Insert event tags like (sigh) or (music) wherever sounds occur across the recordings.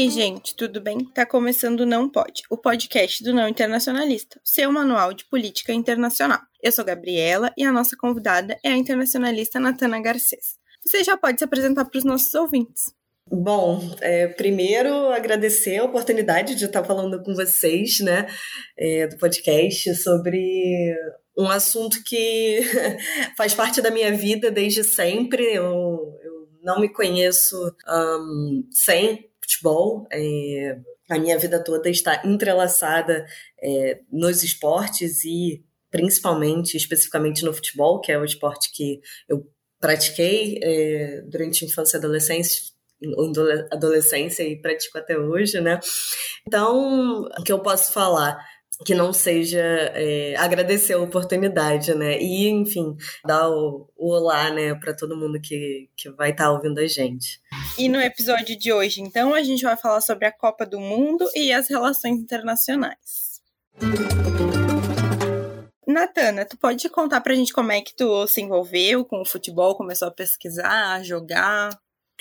aí, gente, tudo bem? Tá começando Não Pode, o podcast do Não Internacionalista, seu manual de política internacional. Eu sou Gabriela e a nossa convidada é a internacionalista Natana Garcês. Você já pode se apresentar para os nossos ouvintes. Bom, é, primeiro agradecer a oportunidade de estar falando com vocês, né, é, do podcast sobre um assunto que (laughs) faz parte da minha vida desde sempre. Eu, eu não me conheço um, sem futebol. É, a minha vida toda está entrelaçada é, nos esportes e principalmente, especificamente no futebol, que é o esporte que eu pratiquei é, durante a infância e adolescência, adolescência e pratico até hoje, né? Então, o que eu posso falar? que não seja é, agradecer a oportunidade, né? E, enfim, dar o, o olá, né, para todo mundo que, que vai estar tá ouvindo a gente. E no episódio de hoje, então, a gente vai falar sobre a Copa do Mundo e as relações internacionais. Natana, tu pode contar pra gente como é que tu se envolveu com o futebol, começou a pesquisar, a jogar?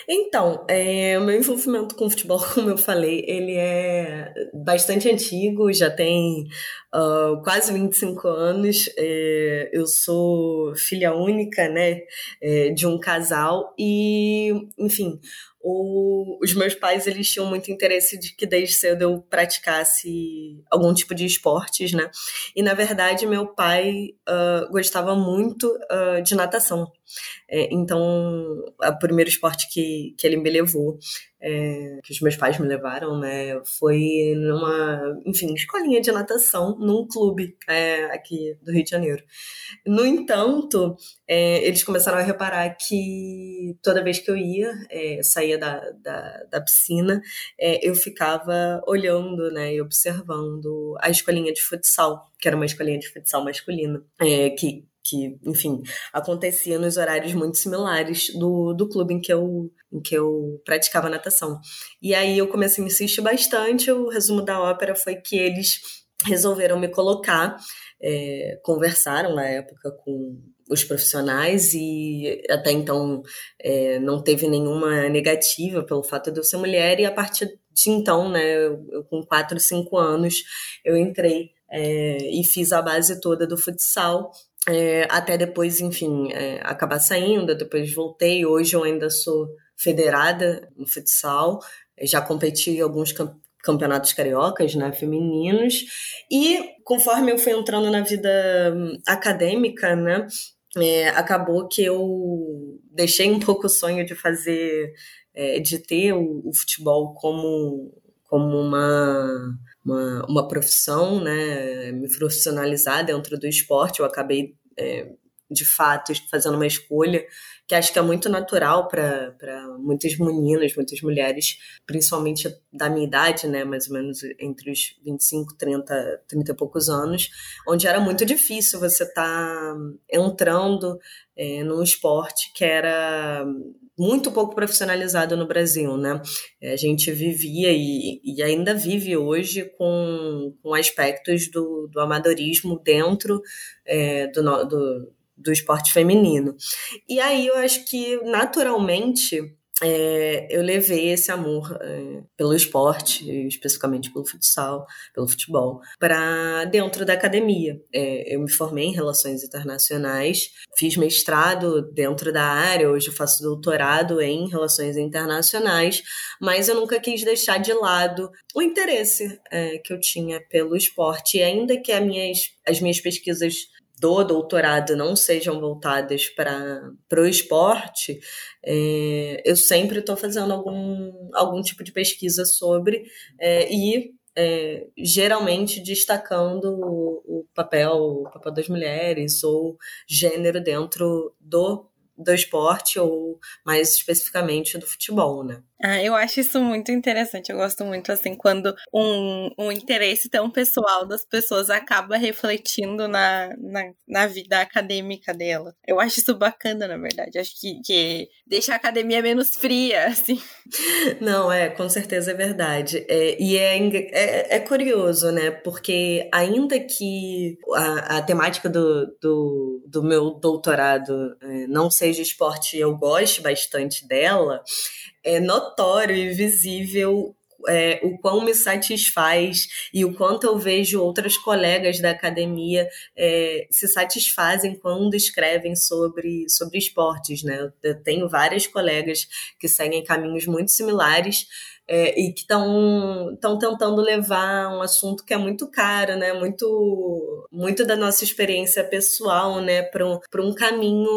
Então, é, o meu envolvimento com o futebol, (laughs) como eu falei, ele é bastante antigo, já tem uh, quase 25 anos. É, eu sou filha única, né, é, de um casal e, enfim, o, os meus pais eles tinham muito interesse de que desde cedo eu praticasse algum tipo de esportes, né? E na verdade meu pai uh, gostava muito uh, de natação. É, então, o primeiro esporte que, que ele me levou é, que os meus pais me levaram, né, foi numa, enfim, escolinha de natação num clube é, aqui do Rio de Janeiro. No entanto, é, eles começaram a reparar que toda vez que eu ia, é, saía da, da, da piscina, é, eu ficava olhando, né, e observando a escolinha de futsal, que era uma escolinha de futsal masculina, é, que que, enfim, acontecia nos horários muito similares do, do clube em que, eu, em que eu praticava natação. E aí eu comecei a insistir bastante. O resumo da ópera foi que eles resolveram me colocar, é, conversaram na época com os profissionais e até então é, não teve nenhuma negativa pelo fato de eu ser mulher e a partir de então, né, eu com 4, 5 anos, eu entrei é, e fiz a base toda do futsal é, até depois, enfim, é, acabar saindo, depois voltei. Hoje eu ainda sou federada no futsal, já competi em alguns campeonatos cariocas, né, femininos, e conforme eu fui entrando na vida hum, acadêmica, né, é, acabou que eu deixei um (laughs) pouco o sonho de fazer, é, de ter o, o futebol como, como uma uma, uma profissão, né, me profissionalizar dentro do esporte. Eu acabei, é, de fato, fazendo uma escolha que acho que é muito natural para muitas meninas, muitas mulheres, principalmente da minha idade, né, mais ou menos entre os 25, 30, 30 e poucos anos, onde era muito difícil você estar tá entrando é, num esporte que era muito pouco profissionalizado no Brasil, né? A gente vivia e, e ainda vive hoje com, com aspectos do, do amadorismo dentro é, do, do, do esporte feminino. E aí eu acho que, naturalmente, é, eu levei esse amor é, pelo esporte, especificamente pelo futsal, pelo futebol, para dentro da academia. É, eu me formei em relações internacionais, fiz mestrado dentro da área, hoje eu faço doutorado em relações internacionais, mas eu nunca quis deixar de lado o interesse é, que eu tinha pelo esporte, ainda que as minhas, as minhas pesquisas do doutorado não sejam voltadas para o esporte, é, eu sempre estou fazendo algum, algum tipo de pesquisa sobre é, e é, geralmente destacando o, o, papel, o papel das mulheres ou gênero dentro do do esporte ou mais especificamente do futebol, né? Ah, eu acho isso muito interessante. Eu gosto muito, assim, quando um, um interesse tão pessoal das pessoas acaba refletindo na, na, na vida acadêmica dela. Eu acho isso bacana, na verdade. Acho que, que deixa a academia menos fria, (laughs) assim. Não, é, com certeza é verdade. É, e é, é, é, curioso, né? Porque ainda que a, a temática do, do, do meu doutorado é, não seja esporte, eu goste bastante dela, é notório e visível é, o quão me satisfaz e o quanto eu vejo outras colegas da academia é, se satisfazem quando escrevem sobre, sobre esportes, né? Eu tenho várias colegas que seguem caminhos muito similares é, e que estão tentando levar um assunto que é muito caro, né? Muito, muito da nossa experiência pessoal, né? Para um, um caminho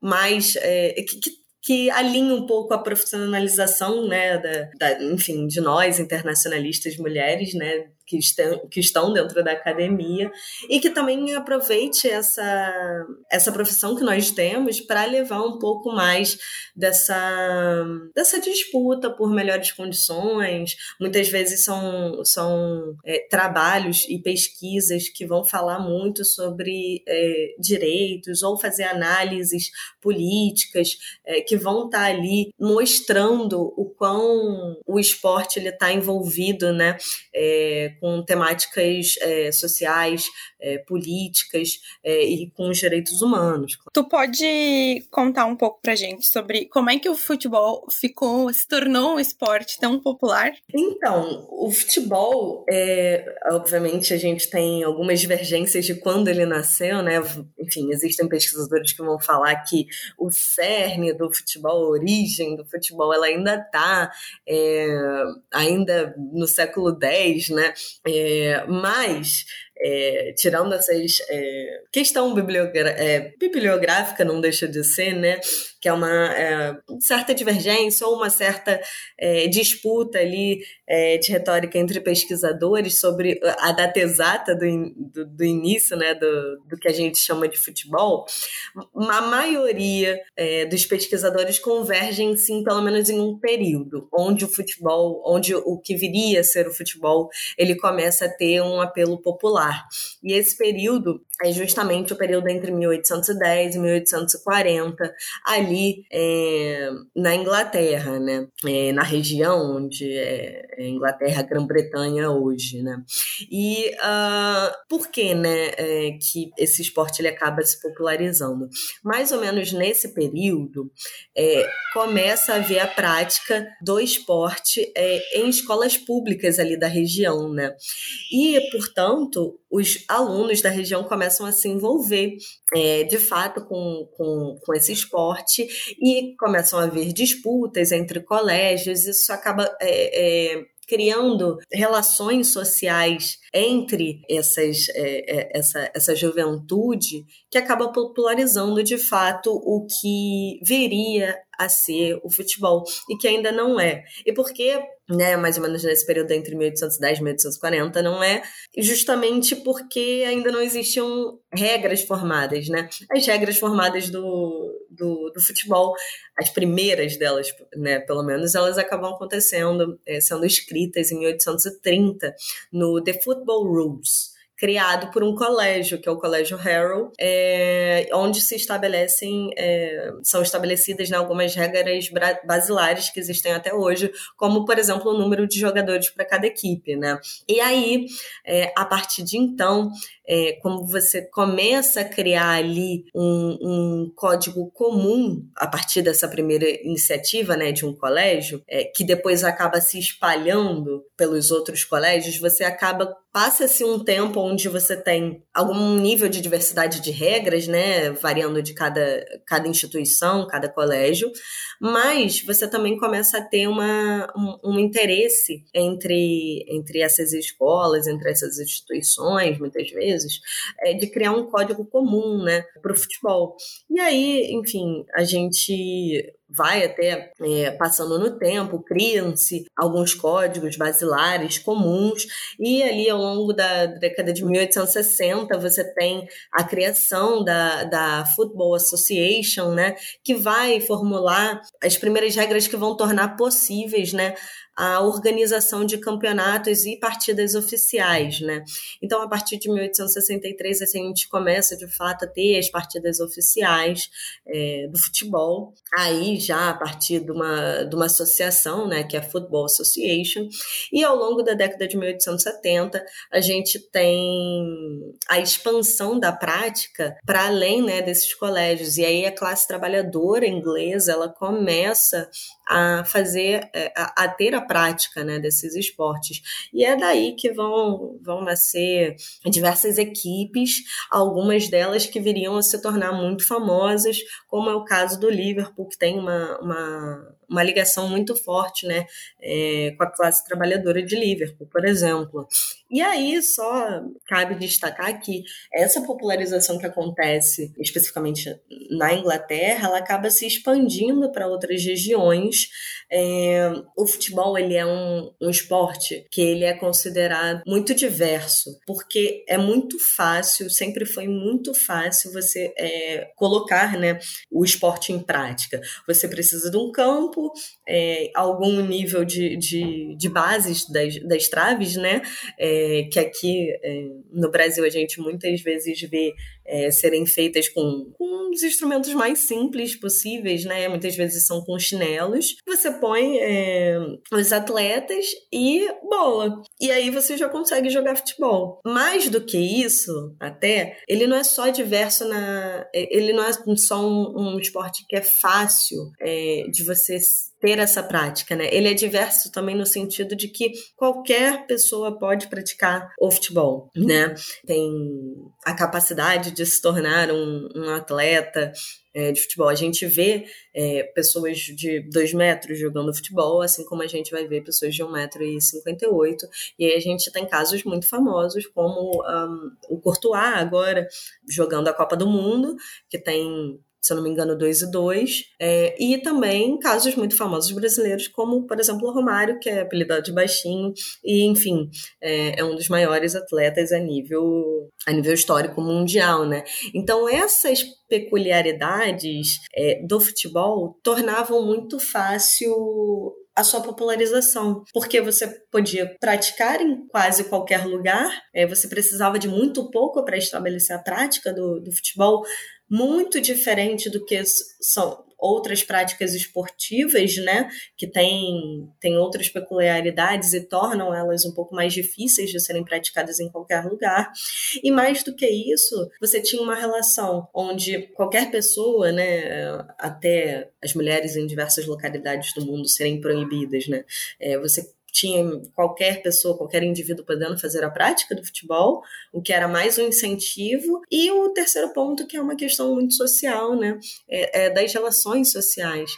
mais é, que, que que alinha um pouco a profissionalização, né, da, da, enfim, de nós internacionalistas mulheres, né, que estão, que estão dentro da academia e que também aproveite essa, essa profissão que nós temos para levar um pouco mais dessa, dessa disputa por melhores condições. Muitas vezes são, são é, trabalhos e pesquisas que vão falar muito sobre é, direitos ou fazer análises políticas é, que vão estar tá ali mostrando o quão o esporte está envolvido né, é, com temáticas é, sociais, é, políticas é, e com os direitos humanos. Tu pode contar um pouco pra gente sobre como é que o futebol ficou, se tornou um esporte tão popular? Então, o futebol, é, obviamente, a gente tem algumas divergências de quando ele nasceu, né? Enfim, existem pesquisadores que vão falar que o cerne do futebol, a origem do futebol, ela ainda está é, ainda no século X, né? É, mas é, tirando essas é, questão é, bibliográfica não deixa de ser, né? Que é uma é, certa divergência ou uma certa é, disputa ali é, de retórica entre pesquisadores sobre a data exata do, do, do início, né? Do, do, que a gente chama de futebol. A maioria dos pesquisadores convergem sim, pelo menos em um período onde o futebol, onde o que viria a ser o futebol, ele começa a ter um apelo popular e esse período é justamente o período entre 1810 e 1840, ali é, na Inglaterra, né? É, na região onde é, é Inglaterra, Grã-Bretanha hoje, né? E uh, por que, né, é, que esse esporte ele acaba se popularizando? Mais ou menos nesse período, é, começa a haver a prática do esporte em escolas públicas ali da região, né? E, portanto, os alunos da região começam a se envolver é, de fato com, com, com esse esporte e começam a haver disputas entre colégios, isso acaba é, é, criando relações sociais entre essas, é, é, essa, essa juventude que acaba popularizando de fato o que viria a ser o futebol e que ainda não é. E por que, né, mais ou menos nesse período entre 1810 e 1840, não é justamente porque ainda não existiam regras formadas, né? As regras formadas do, do, do futebol, as primeiras delas, né, pelo menos, elas acabam acontecendo, é, sendo escritas em 1830 no The Football Rules, criado por um colégio, que é o Colégio Harrow, é, onde se estabelecem, é, são estabelecidas né, algumas regras basilares que existem até hoje, como, por exemplo, o número de jogadores para cada equipe, né? E aí, é, a partir de então, é, como você começa a criar ali um, um, código comum a partir dessa primeira iniciativa, né, de um colégio, é, que depois acaba se espalhando pelos outros colégios, você acaba passa-se um tempo onde você tem algum nível de diversidade de regras, né, variando de cada, cada instituição, cada colégio, mas você também começa a ter uma, um, um interesse entre, entre essas escolas, entre essas instituições, muitas vezes, é, de criar um código comum, né, para o futebol. E aí, enfim, a gente vai até é, passando no tempo, criam-se alguns códigos basilares comuns, e ali ao longo da década de 1860 você tem a criação da, da Football Association, né, que vai formular as primeiras regras que vão tornar possíveis né, a organização de campeonatos e partidas oficiais, né? Então, a partir de 1863, assim, a gente começa, de fato, a ter as partidas oficiais é, do futebol. Aí, já a partir de uma, de uma associação, né, que é a Football Association. E ao longo da década de 1870, a gente tem a expansão da prática para além, né, desses colégios. E aí a classe trabalhadora inglesa, ela começa a fazer, é, a, a ter a prática né, desses esportes. E é daí que vão, vão nascer diversas equipes, algumas delas que viriam a se tornar muito famosas, como é o caso do Liverpool, que tem uma, uma uma ligação muito forte né, é, com a classe trabalhadora de Liverpool, por exemplo. E aí só cabe destacar que essa popularização que acontece especificamente na Inglaterra, ela acaba se expandindo para outras regiões. É, o futebol ele é um, um esporte que ele é considerado muito diverso, porque é muito fácil, sempre foi muito fácil você é, colocar né, o esporte em prática. Você precisa de um campo, é, algum nível de, de, de bases das, das traves, né? É, que aqui é, no Brasil a gente muitas vezes vê é, serem feitas com, com os instrumentos mais simples possíveis, né? Muitas vezes são com chinelos. Você põe é, os atletas e bola. E aí você já consegue jogar futebol. Mais do que isso, até, ele não é só diverso na. Ele não é só um, um esporte que é fácil é, de você ter essa prática, né? Ele é diverso também no sentido de que qualquer pessoa pode praticar o futebol, né? Tem a capacidade de se tornar um, um atleta é, de futebol. A gente vê é, pessoas de dois metros jogando futebol, assim como a gente vai ver pessoas de 1,58m. E aí a gente tem casos muito famosos, como um, o Courtois agora, jogando a Copa do Mundo, que tem se eu não me engano, 2 e 2. É, e também casos muito famosos brasileiros, como, por exemplo, o Romário, que é apelidado de baixinho, e, enfim, é, é, um dos maiores atletas a nível, a nível histórico mundial, né? Então, essas peculiaridades é, do futebol tornavam muito fácil a sua popularização, porque você podia praticar em quase qualquer lugar, é, você precisava de muito pouco para estabelecer a prática do, do futebol, muito diferente do que são outras práticas esportivas, né, que têm, têm outras peculiaridades e tornam elas um pouco mais difíceis de serem praticadas em qualquer lugar. E mais do que isso, você tinha uma relação onde qualquer pessoa, né, até as mulheres em diversas localidades do mundo serem proibidas, né, é, você tinha qualquer pessoa, qualquer indivíduo podendo fazer a prática do futebol, o que era mais um incentivo. E o terceiro ponto, que é uma questão muito social, né? É, é das relações sociais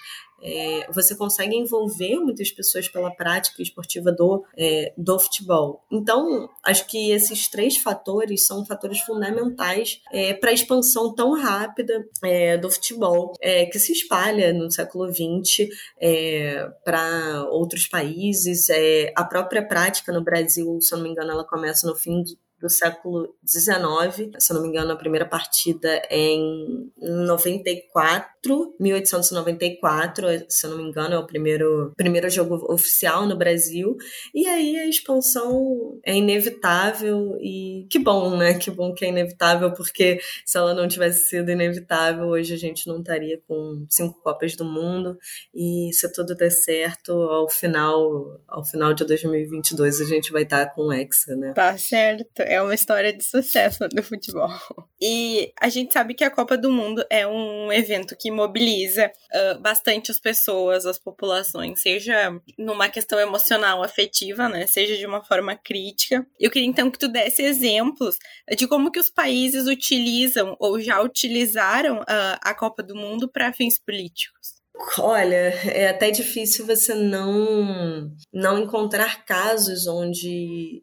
é, você consegue envolver muitas pessoas pela prática esportiva do, é, do futebol. Então, acho que esses três fatores são fatores fundamentais é, para a expansão tão rápida é, do futebol, é, que se espalha no século XX é, para outros países. a própria prática no Brasil, se eu não me engano, ela começa no fim do século XIX. Se eu não me engano, a primeira partida é em 94, 1894, se eu não me engano, é o primeiro, primeiro jogo oficial no Brasil. E aí a expansão é inevitável e que bom, né? Que bom que é inevitável, porque se ela não tivesse sido inevitável, hoje a gente não estaria com cinco Copas do Mundo. E se tudo der certo, ao final, ao final de 2022 a gente vai estar com o Hexa, né? Tá certo é uma história de sucesso do futebol. (laughs) E a gente sabe que a Copa do Mundo é um evento que mobiliza uh, bastante as pessoas, as populações, seja numa questão emocional, afetiva, né? Seja de uma forma crítica. Eu queria então que tu desse exemplos de como que os países utilizam ou já utilizaram uh, a Copa do Mundo para fins políticos. Olha, é até difícil você não não encontrar casos onde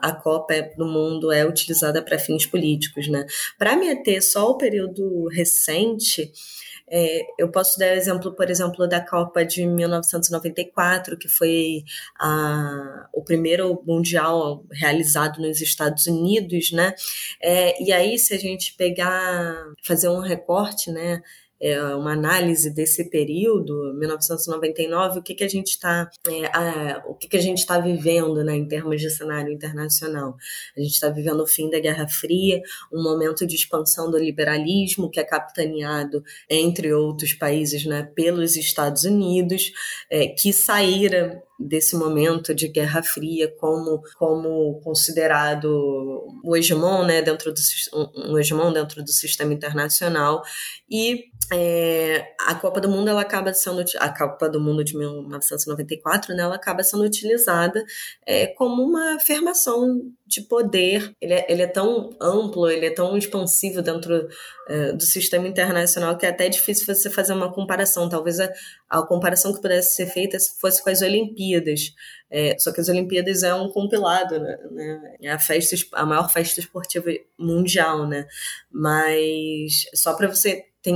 a Copa do Mundo é utilizada para fins políticos, né? Para me ater só ao período recente, é, eu posso dar exemplo, por exemplo, da Copa de 1994, que foi a, o primeiro mundial realizado nos Estados Unidos, né? É, e aí, se a gente pegar, fazer um recorte, né? É, uma análise desse período, 1999, o que, que a gente está é, o que, que a gente está vivendo né, em termos de cenário internacional. A gente está vivendo o fim da Guerra Fria, um momento de expansão do liberalismo que é capitaneado, entre outros países, né, pelos Estados Unidos, é, que saíram desse momento de Guerra Fria como como considerado o hegemon, né, dentro do um hegemon dentro do sistema internacional. E é, a Copa do Mundo ela acaba sendo a Copa do Mundo de 1994, né, ela acaba sendo utilizada é, como uma afirmação de poder. Ele é, ele é, tão amplo, ele é tão expansivo dentro é, do sistema internacional que é até difícil você fazer uma comparação. Talvez a, a comparação que pudesse ser feita fosse com as Olimpíadas. É, só que as Olimpíadas é um compilado, né? né é a festa, a maior festa esportiva mundial, né? Mas só para você ter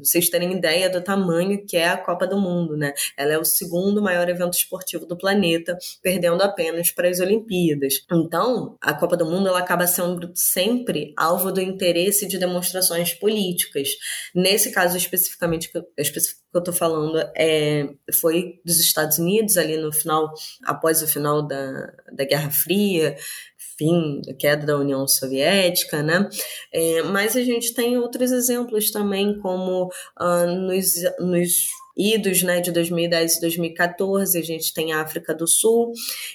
vocês terem ideia do tamanho que é a Copa do Mundo, né? Ela é o segundo maior evento esportivo do planeta, perdendo apenas para as Olimpíadas. Então, a Copa do Mundo ela acaba sendo sempre alvo do interesse de demonstrações políticas. Nesse caso especificamente que eu, que eu estou falando é, foi dos Estados Unidos ali no final, após o final da, da Guerra Fria, fim, queda da União Soviética, né? É, mas a gente tem outros exemplos também, como uh, nos, nos idos né, de 2010 e 2014, a gente tem a África do Sul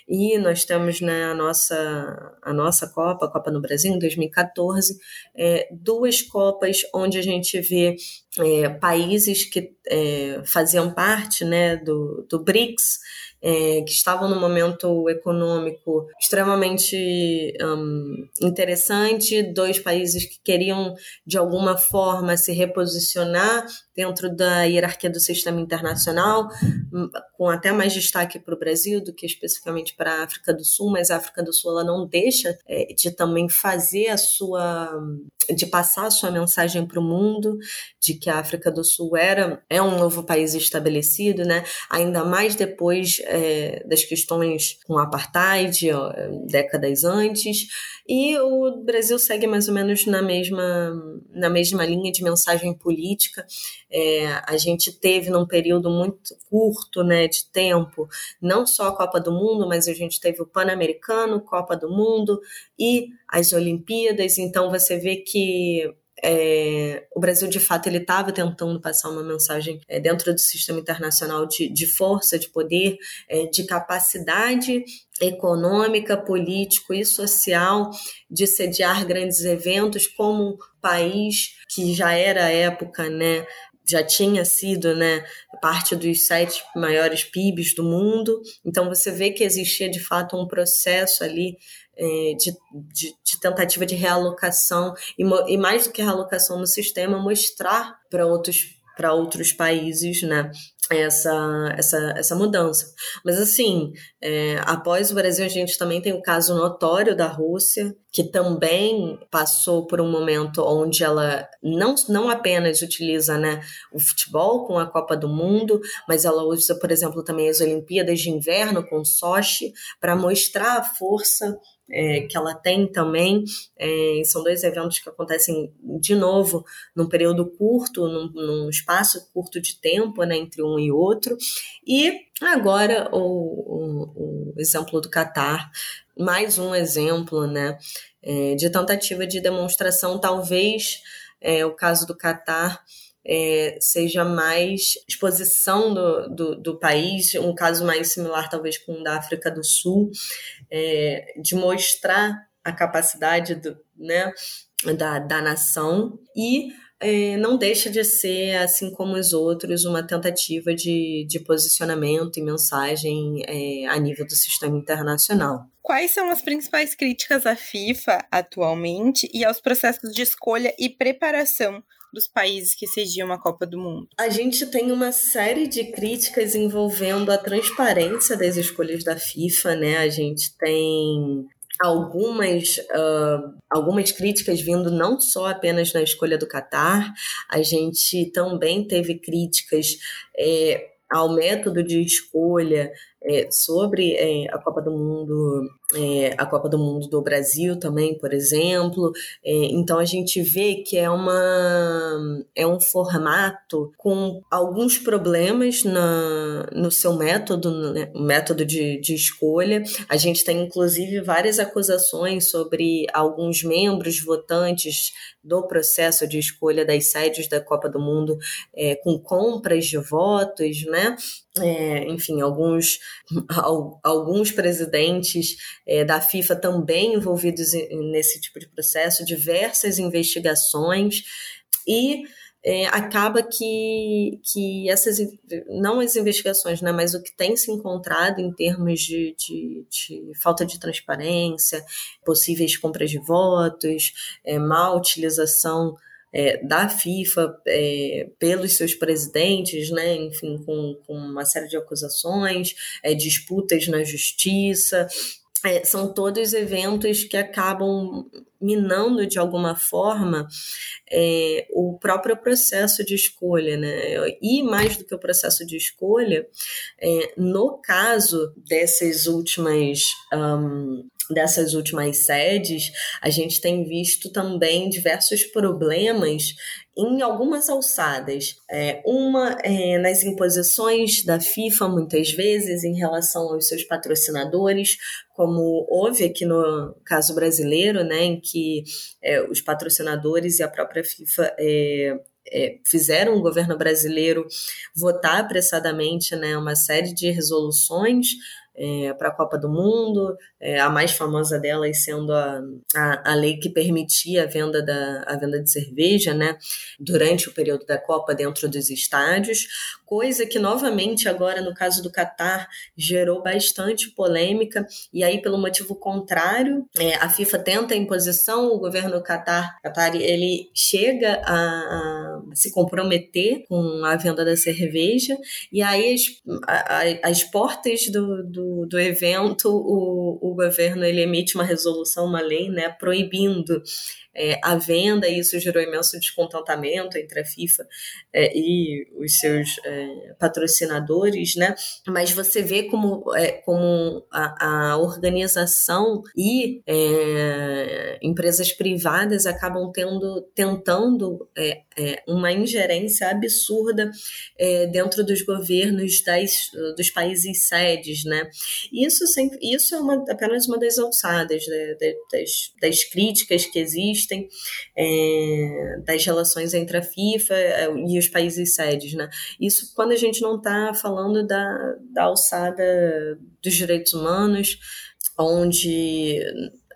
e nós temos né, a, nossa, a nossa Copa, a Copa no Brasil, em 2014, é, duas Copas onde a gente vê é, países que é, faziam parte né, do, do BRICS, é, que estavam num momento econômico extremamente um, interessante, dois países que queriam de alguma forma se reposicionar dentro da hierarquia do sistema internacional, hum, com até mais destaque para o Brasil do que especificamente para a África do Sul, mas a África do Sul ela não deixa é, de também fazer a sua, de passar a sua mensagem para o mundo, de que a África do Sul era é um novo país estabelecido, né? Ainda mais depois é, das questões com o apartheid, ó, décadas antes, e o Brasil segue mais ou menos na mesma na mesma linha de mensagem política. É, a gente teve num período muito curto né, de tempo, não só a Copa do Mundo, mas a gente teve o Pan-Americano, Copa do Mundo e as Olimpíadas, então você vê que é, o Brasil de fato ele estava tentando passar uma mensagem é, dentro do sistema internacional de, de força, de poder, é, de capacidade econômica, político e social de sediar grandes eventos como um país que já era época, né, já tinha sido né, parte dos sete maiores PIBs do mundo. Então você vê que existia de fato um processo ali é, de, de, de, tentativa de realocação e, e mais do que realocação no sistema, mostrar para outros para outros países, né? Essa, essa, essa mudança. Mas, assim, é, após o Brasil, a gente também tem o caso notório da Rússia, que também passou por um momento onde ela não, não apenas utiliza né, o futebol com a Copa do Mundo, mas ela usa, por exemplo, também as Olimpíadas de Inverno com Sochi para mostrar a força é, que ela tem também. É, são dois eventos que acontecem de novo num período curto, num, num, espaço curto de tempo né, entre um e outro. E agora o, o, o exemplo do Catar, mais um exemplo né, é, de tentativa de demonstração, talvez é, o caso do Catar é, seja mais exposição do, do, do, país, um caso mais similar talvez com o da África do Sul, é, de mostrar a capacidade do, né, da, da nação. E é, não deixa de ser, assim como os outros, uma tentativa de, de posicionamento e mensagem é, a nível do sistema internacional. Quais são as principais críticas à FIFA atualmente e aos processos de escolha e preparação dos países que sediam a Copa do Mundo? A gente tem uma série de críticas envolvendo a transparência das escolhas da FIFA, né? A gente tem algumas, uh, algumas críticas vindo não só apenas na escolha do Catar, a gente também teve críticas. É, ao método de escolha é, sobre é, a Copa do Mundo, é, a Copa do Mundo do Brasil também, por exemplo. É, então a gente vê que é uma é um formato com alguns problemas na, no seu método, né, método de, de escolha. A gente tem inclusive várias acusações sobre alguns membros votantes do processo de escolha das sedes da Copa do Mundo é, com compras de votos, né? É, enfim, alguns, alguns presidentes é, da FIFA também envolvidos nesse tipo de processo, diversas investigações e é, acaba que, que essas, não as investigações, né, mas o que tem se encontrado em termos de, de, de falta de transparência, possíveis compras de votos, é, má utilização é, da FIFA é, pelos seus presidentes, né, enfim, com, com uma série de acusações, é, disputas na justiça, é, são todos eventos que acabam minando de alguma forma é, o próprio processo de escolha, né? E mais do que o processo de escolha, é, no caso dessas últimas um, dessas últimas sedes, a gente tem visto também diversos problemas em algumas alçadas. É, uma é, nas imposições da FIFA, muitas vezes, em relação aos seus patrocinadores, como houve aqui no caso brasileiro, né, que é, os patrocinadores e a própria FIFA é, é, fizeram o governo brasileiro votar apressadamente né, uma série de resoluções é, para a Copa do Mundo, é, a mais famosa delas sendo a, a, a, lei que permitia a venda, da, a venda de cerveja né, durante o período da Copa dentro dos estádios, coisa que novamente agora no caso do Catar gerou bastante polêmica, e aí pelo motivo contrário, é, a FIFA tenta a imposição, o governo Catar, Qatar ele chega a, se comprometer com a venda da cerveja, e aí as, as portas do, do do, evento, o, o governo ele emite uma resolução, uma lei, né, proibindo é, a venda, e isso gerou imenso descontentamento entre a FIFA é, e os seus é, patrocinadores, né? Mas você vê como, é, como a, a organização e é, empresas privadas acabam tendo, tentando é, uma ingerência absurda dentro dos governos das, dos países sedes, né? Isso, sempre, isso é uma, apenas uma das alçadas né? das, das críticas que existem existem é, das relações entre a FIFA é, e os países sedes, né? Isso quando a gente não está falando da, da alçada dos direitos humanos, onde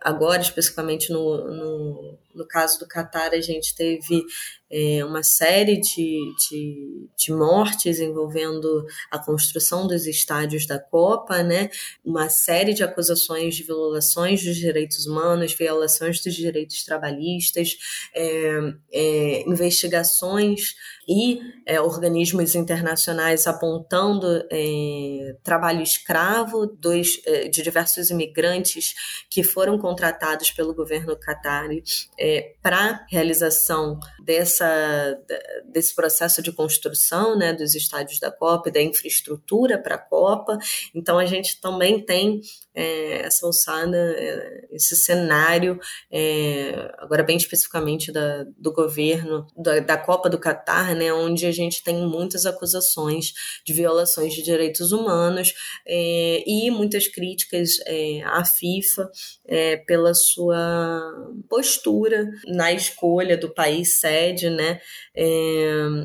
agora especificamente no, no, no caso do Catar a gente teve é, uma série de, de, de, mortes envolvendo a construção dos estádios da Copa, né? uma série de acusações de violações dos direitos humanos, violações dos direitos trabalhistas, é, é, investigações e é, organismos internacionais apontando é, trabalho escravo dos, é, de diversos imigrantes que foram contratados pelo governo Qatari para realização dessa, desse processo de construção né, dos estádios da Copa e da infraestrutura para a Copa. Então, a gente também tem é, essa alçada, é, esse cenário, é, agora bem especificamente da, do governo, da, da Copa do Catar, né, onde a gente tem muitas acusações de violações de direitos humanos é, e muitas críticas é, à FIFA é, pela sua postura na escolha do país sede, né?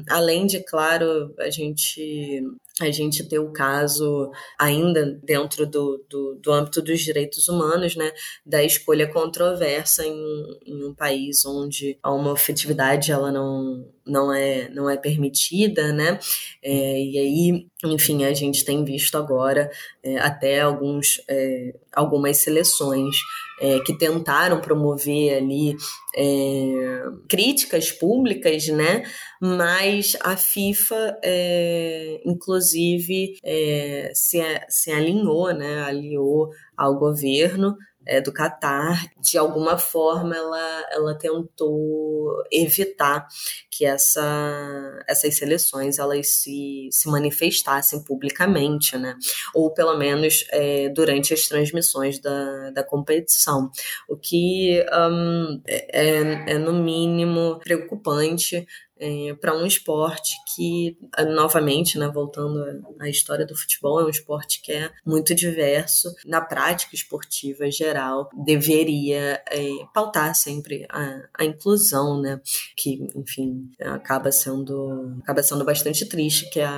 além de, claro, a gente a gente ter o caso ainda dentro do, do, do, âmbito dos direitos humanos, né, da escolha controversa em, em um país onde a homofetividade ela não, não é não é permitida, né, é, e aí, enfim, a gente tem visto agora é, até alguns é, algumas seleções é, que tentaram promover ali é, críticas públicas, né? Mas a FIFA, é, inclusive, é, se, se alinhou, né? Alinhou ao governo é, do Catar, de alguma forma ela, ela tentou evitar que essa, essas seleções elas se, se manifestassem publicamente, né? ou pelo menos é, durante as transmissões da, da competição, o que um, é, é, é no mínimo preocupante é, para um esporte que, ah, novamente, né, voltando à história do futebol, é um esporte que é muito diverso. Na prática esportiva geral, deveria é, pautar sempre a, a, inclusão, né, que, enfim, acaba sendo, acaba sendo bastante triste que a,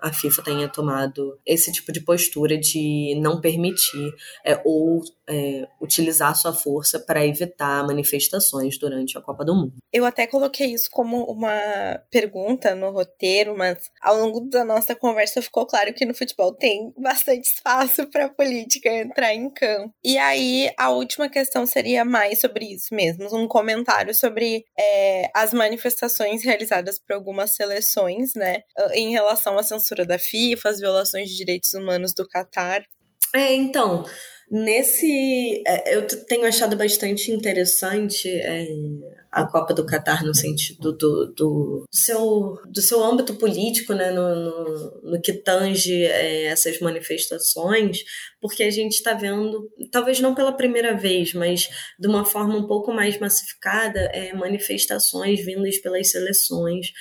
a, a FIFA tenha tomado esse tipo de postura de não permitir é, ou é, utilizar sua força para evitar manifestações durante a Copa do Mundo. Eu até coloquei isso como uma pergunta no roteiro, mas ao longo da nossa conversa ficou claro que no futebol tem bastante espaço para a política entrar em campo. E aí, a última questão seria mais sobre isso mesmo, um comentário sobre é, as manifestações realizadas por algumas seleções, né, em relação à censura da FIFA, as violações de direitos humanos do Catar. É, então, nesse. É, eu tenho achado bastante interessante é, a Copa do Catar no sentido do, do, do, seu, do seu âmbito político, né, no, no, no que tange é, essas manifestações, porque a gente está vendo, talvez não pela primeira vez, mas de uma forma um pouco mais massificada, é, manifestações vindas pelas seleções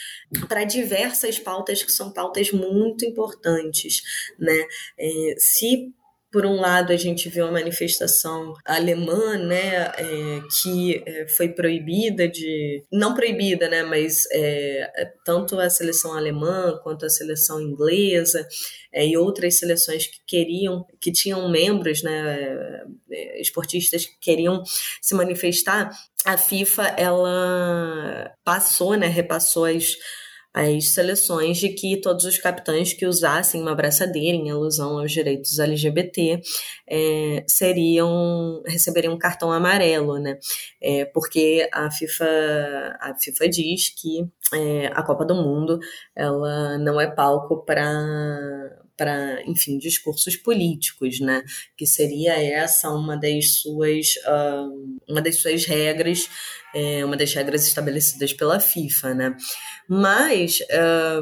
para diversas pautas que são pautas muito importantes, né? É, se por um lado, a gente viu a manifestação alemã, né, é, que é, foi proibida de. Não proibida, né, mas é, tanto a seleção alemã quanto a seleção inglesa é, e outras seleções que queriam, que tinham membros, né, é, esportistas que queriam se manifestar, a FIFA ela passou, né, repassou as as seleções de que todos os capitães que usassem uma braçadeira em alusão aos direitos LGBT é, seriam receberiam um cartão amarelo, né? É, porque a FIFA a FIFA diz que é, a Copa do Mundo ela não é palco para para, enfim, discursos políticos, né? Que seria essa uma das suas, uh, uma das suas regras, é, uma das regras estabelecidas pela FIFA, né? Mas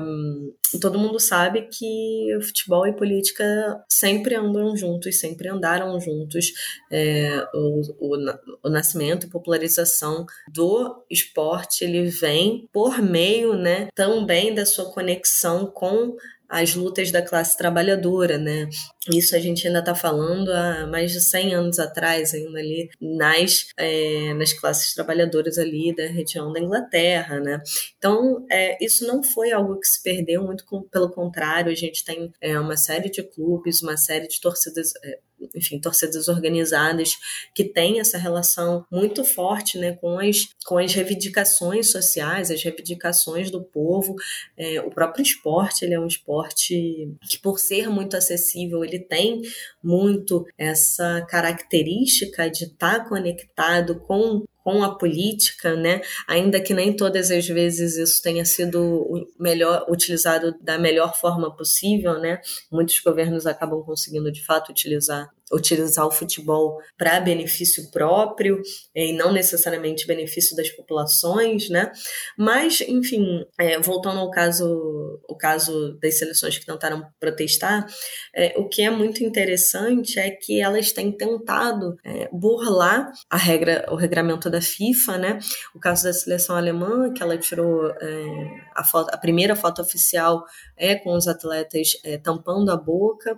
um, todo mundo sabe que futebol e política sempre andam juntos, sempre andaram juntos. É, o, o, o nascimento e popularização do esporte ele vem por meio, né, também da sua conexão com as lutas da classe trabalhadora, né? Isso a gente ainda está falando há mais de 100 anos atrás, ainda ali nas, é, nas classes trabalhadoras ali da região da Inglaterra, né? Então, é, isso não foi algo que se perdeu, muito com, pelo contrário, a gente tem é, uma série de clubes, uma série de torcidas, é, enfim, torcidas organizadas que têm essa relação muito forte né, com, as, com as reivindicações sociais, as reivindicações do povo. É, o próprio esporte ele é um esporte que, por ser muito acessível, ele tem muito essa característica de estar tá conectado com com a política, né? Ainda que nem todas as vezes isso tenha sido melhor utilizado da melhor forma possível, né? Muitos governos acabam conseguindo de fato utilizar utilizar o futebol para benefício próprio e não necessariamente benefício das populações, né? Mas, enfim, é, voltando ao caso, o caso das seleções que tentaram protestar, é, o que é muito interessante é que elas têm tentado é, burlar a regra, o regramento da FIFA, né? O caso da seleção alemã, que ela tirou a, foto, a primeira foto oficial é com os atletas tampando a boca,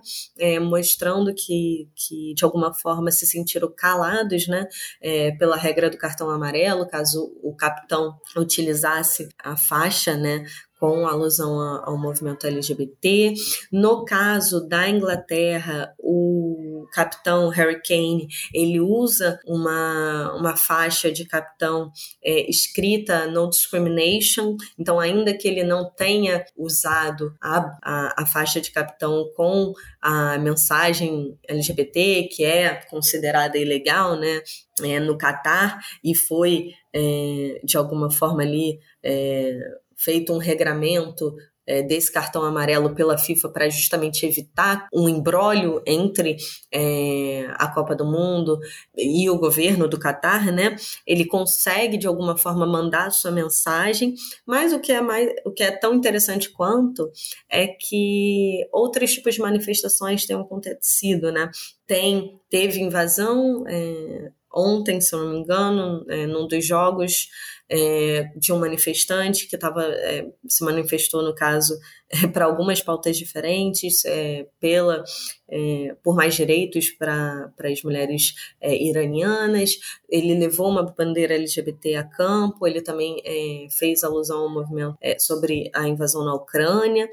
mostrando que que de alguma forma se sentiram calados, né, é, pela regra do cartão amarelo, caso o capitão utilizasse a faixa, né, com alusão ao movimento LGBT. No caso da Inglaterra, o capitão Harry Kane ele usa uma, uma faixa de capitão é, escrita No Discrimination, então ainda que ele não tenha usado a, a, a faixa de capitão com a mensagem LGBT, que é considerada ilegal, né, é, no Catar, e foi é, de alguma forma ali é, feito um regramento é, desse cartão amarelo pela FIFA para justamente evitar um embrólio entre é, a Copa do Mundo e o governo do Catar, né? Ele consegue de alguma forma mandar sua mensagem, mas o que é mais, o que é tão interessante quanto é que outros tipos de manifestações têm acontecido, né? Tem, teve invasão é, ontem, se eu não me engano, é, num dos jogos é, de um manifestante que tava, é, se manifestou, no caso, (laughs) é, para algumas pautas diferentes, é, pela, é, por mais direitos para as mulheres iranianas. Ele levou uma bandeira LGBT a campo, ele também fez alusão ao movimento sobre a invasão na Ucrânia.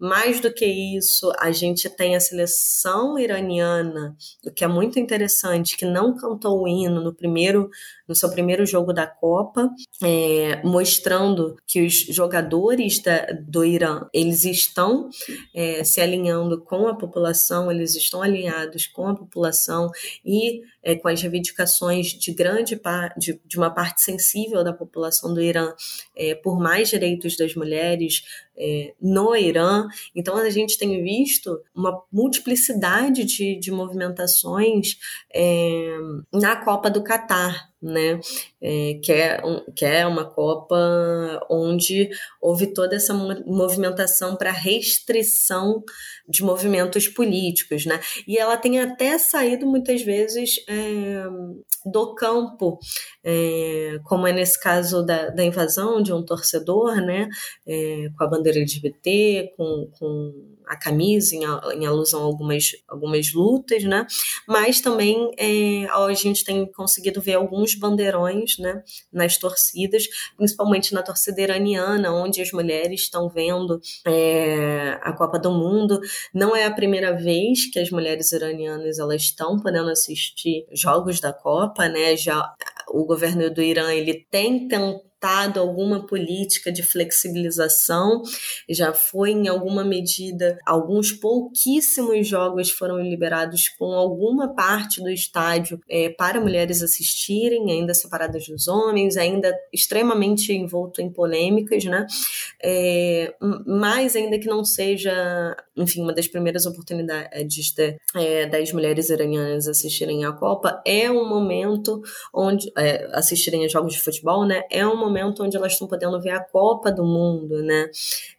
Mais do que isso, a gente tem a seleção iraniana, o que é muito interessante, que não cantou o hino no primeiro, no seu primeiro jogo da Copa, é, mostrando que os jogadores da, do Irã eles estão é, se alinhando com a população, eles estão alinhados com a população e é, com as reivindicações de grande de, de uma parte sensível da população do Irã é, por mais direitos das mulheres é, no Irã. Então a gente tem visto uma multiplicidade de, de movimentações é, na Copa do Catar né? É, que, é um, que é uma Copa onde houve toda essa movimentação para restrição de movimentos políticos, né? E ela tem até saído muitas vezes é, do campo, é, como é nesse caso da, da invasão de um torcedor, né? É, com a bandeira LGBT, com, com a camisa, em, em, alusão a algumas, algumas lutas, né? Mas também é, a gente tem conseguido ver alguns bandeirões, né? Nas torcidas, principalmente na torcida iraniana, onde as mulheres estão vendo é, a Copa do Mundo. Não é a primeira vez que as mulheres iranianas elas estão podendo assistir jogos da Copa, né? Já o governo do Irã ele tem tentado alguma política de flexibilização, já foi em alguma medida, alguns pouquíssimos jogos foram liberados com alguma parte do estádio é, para mulheres assistirem, ainda separadas dos homens, ainda extremamente envolto em polêmicas, né? É, mas ainda que não seja, enfim, uma das primeiras oportunidades de, é, das mulheres iranianas assistirem à Copa, é um momento onde é, assistirem a jogos de futebol, né? É um momento onde elas estão podendo ver a Copa do Mundo, né?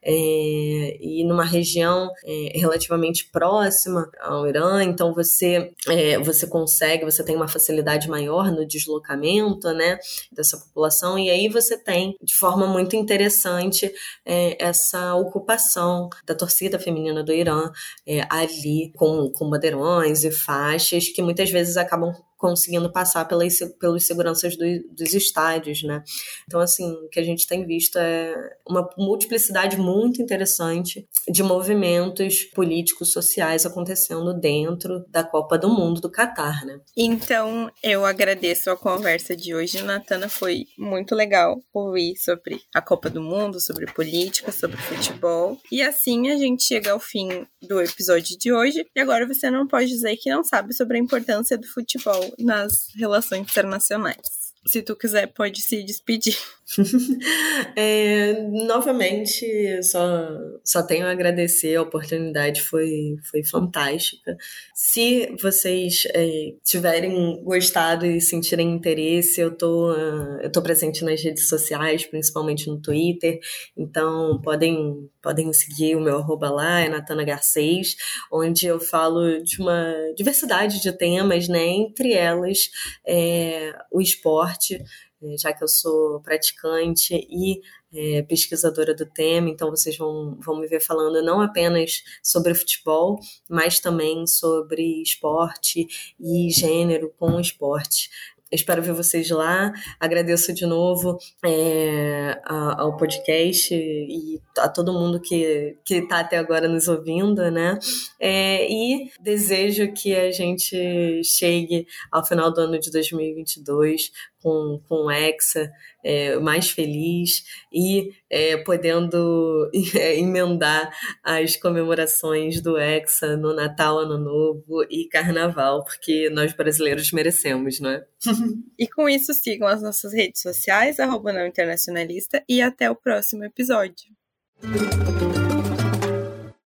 É, e numa região é, relativamente próxima ao Irã, então você é, você consegue, você tem uma facilidade maior no deslocamento, né? Dessa população e aí você tem de forma muito interessante é, essa ocupação da torcida feminina do Irã é, ali com, com bandeirões e faixas que muitas vezes acabam conseguindo passar pelas, pelos seguranças do, dos estádios, né? Então, assim, o que a gente tem visto é uma multiplicidade muito interessante de movimentos políticos, sociais acontecendo dentro da Copa do Mundo do Catar, né? Então, eu agradeço a conversa de hoje, Natana. Foi muito legal ouvir sobre a Copa do Mundo, sobre política, sobre futebol. E assim a gente chega ao fim do episódio de hoje. E agora você não pode dizer que não sabe sobre a importância do futebol nas relações internacionais. Se tu quiser, pode se despedir. (laughs) é, novamente, só, só tenho a agradecer, a oportunidade foi, foi fantástica. Se vocês é, tiverem gostado e sentirem interesse, eu tô, uh, eu tô presente nas redes sociais, principalmente no Twitter, então podem, podem seguir o meu arroba lá, é Natana Garcês, onde eu falo de uma diversidade de temas, né? Entre elas, é, o esporte esporte, é, já que eu sou praticante e é, pesquisadora do tema, então vocês vão, vão me ver falando não apenas sobre futebol, mas também sobre esporte e gênero com esporte. Espero ver vocês lá. Agradeço de novo é, ao podcast e a todo mundo que está até agora nos ouvindo, né? É, e desejo que a gente chegue ao final do ano de 2022 com, com o Hexa é, mais feliz e é, podendo (laughs) é, emendar as comemorações do Hexa no Natal, Ano Novo e Carnaval, porque nós brasileiros merecemos, não é? (laughs) e com isso, sigam as nossas redes sociais, arroba não internacionalista, e até o próximo episódio.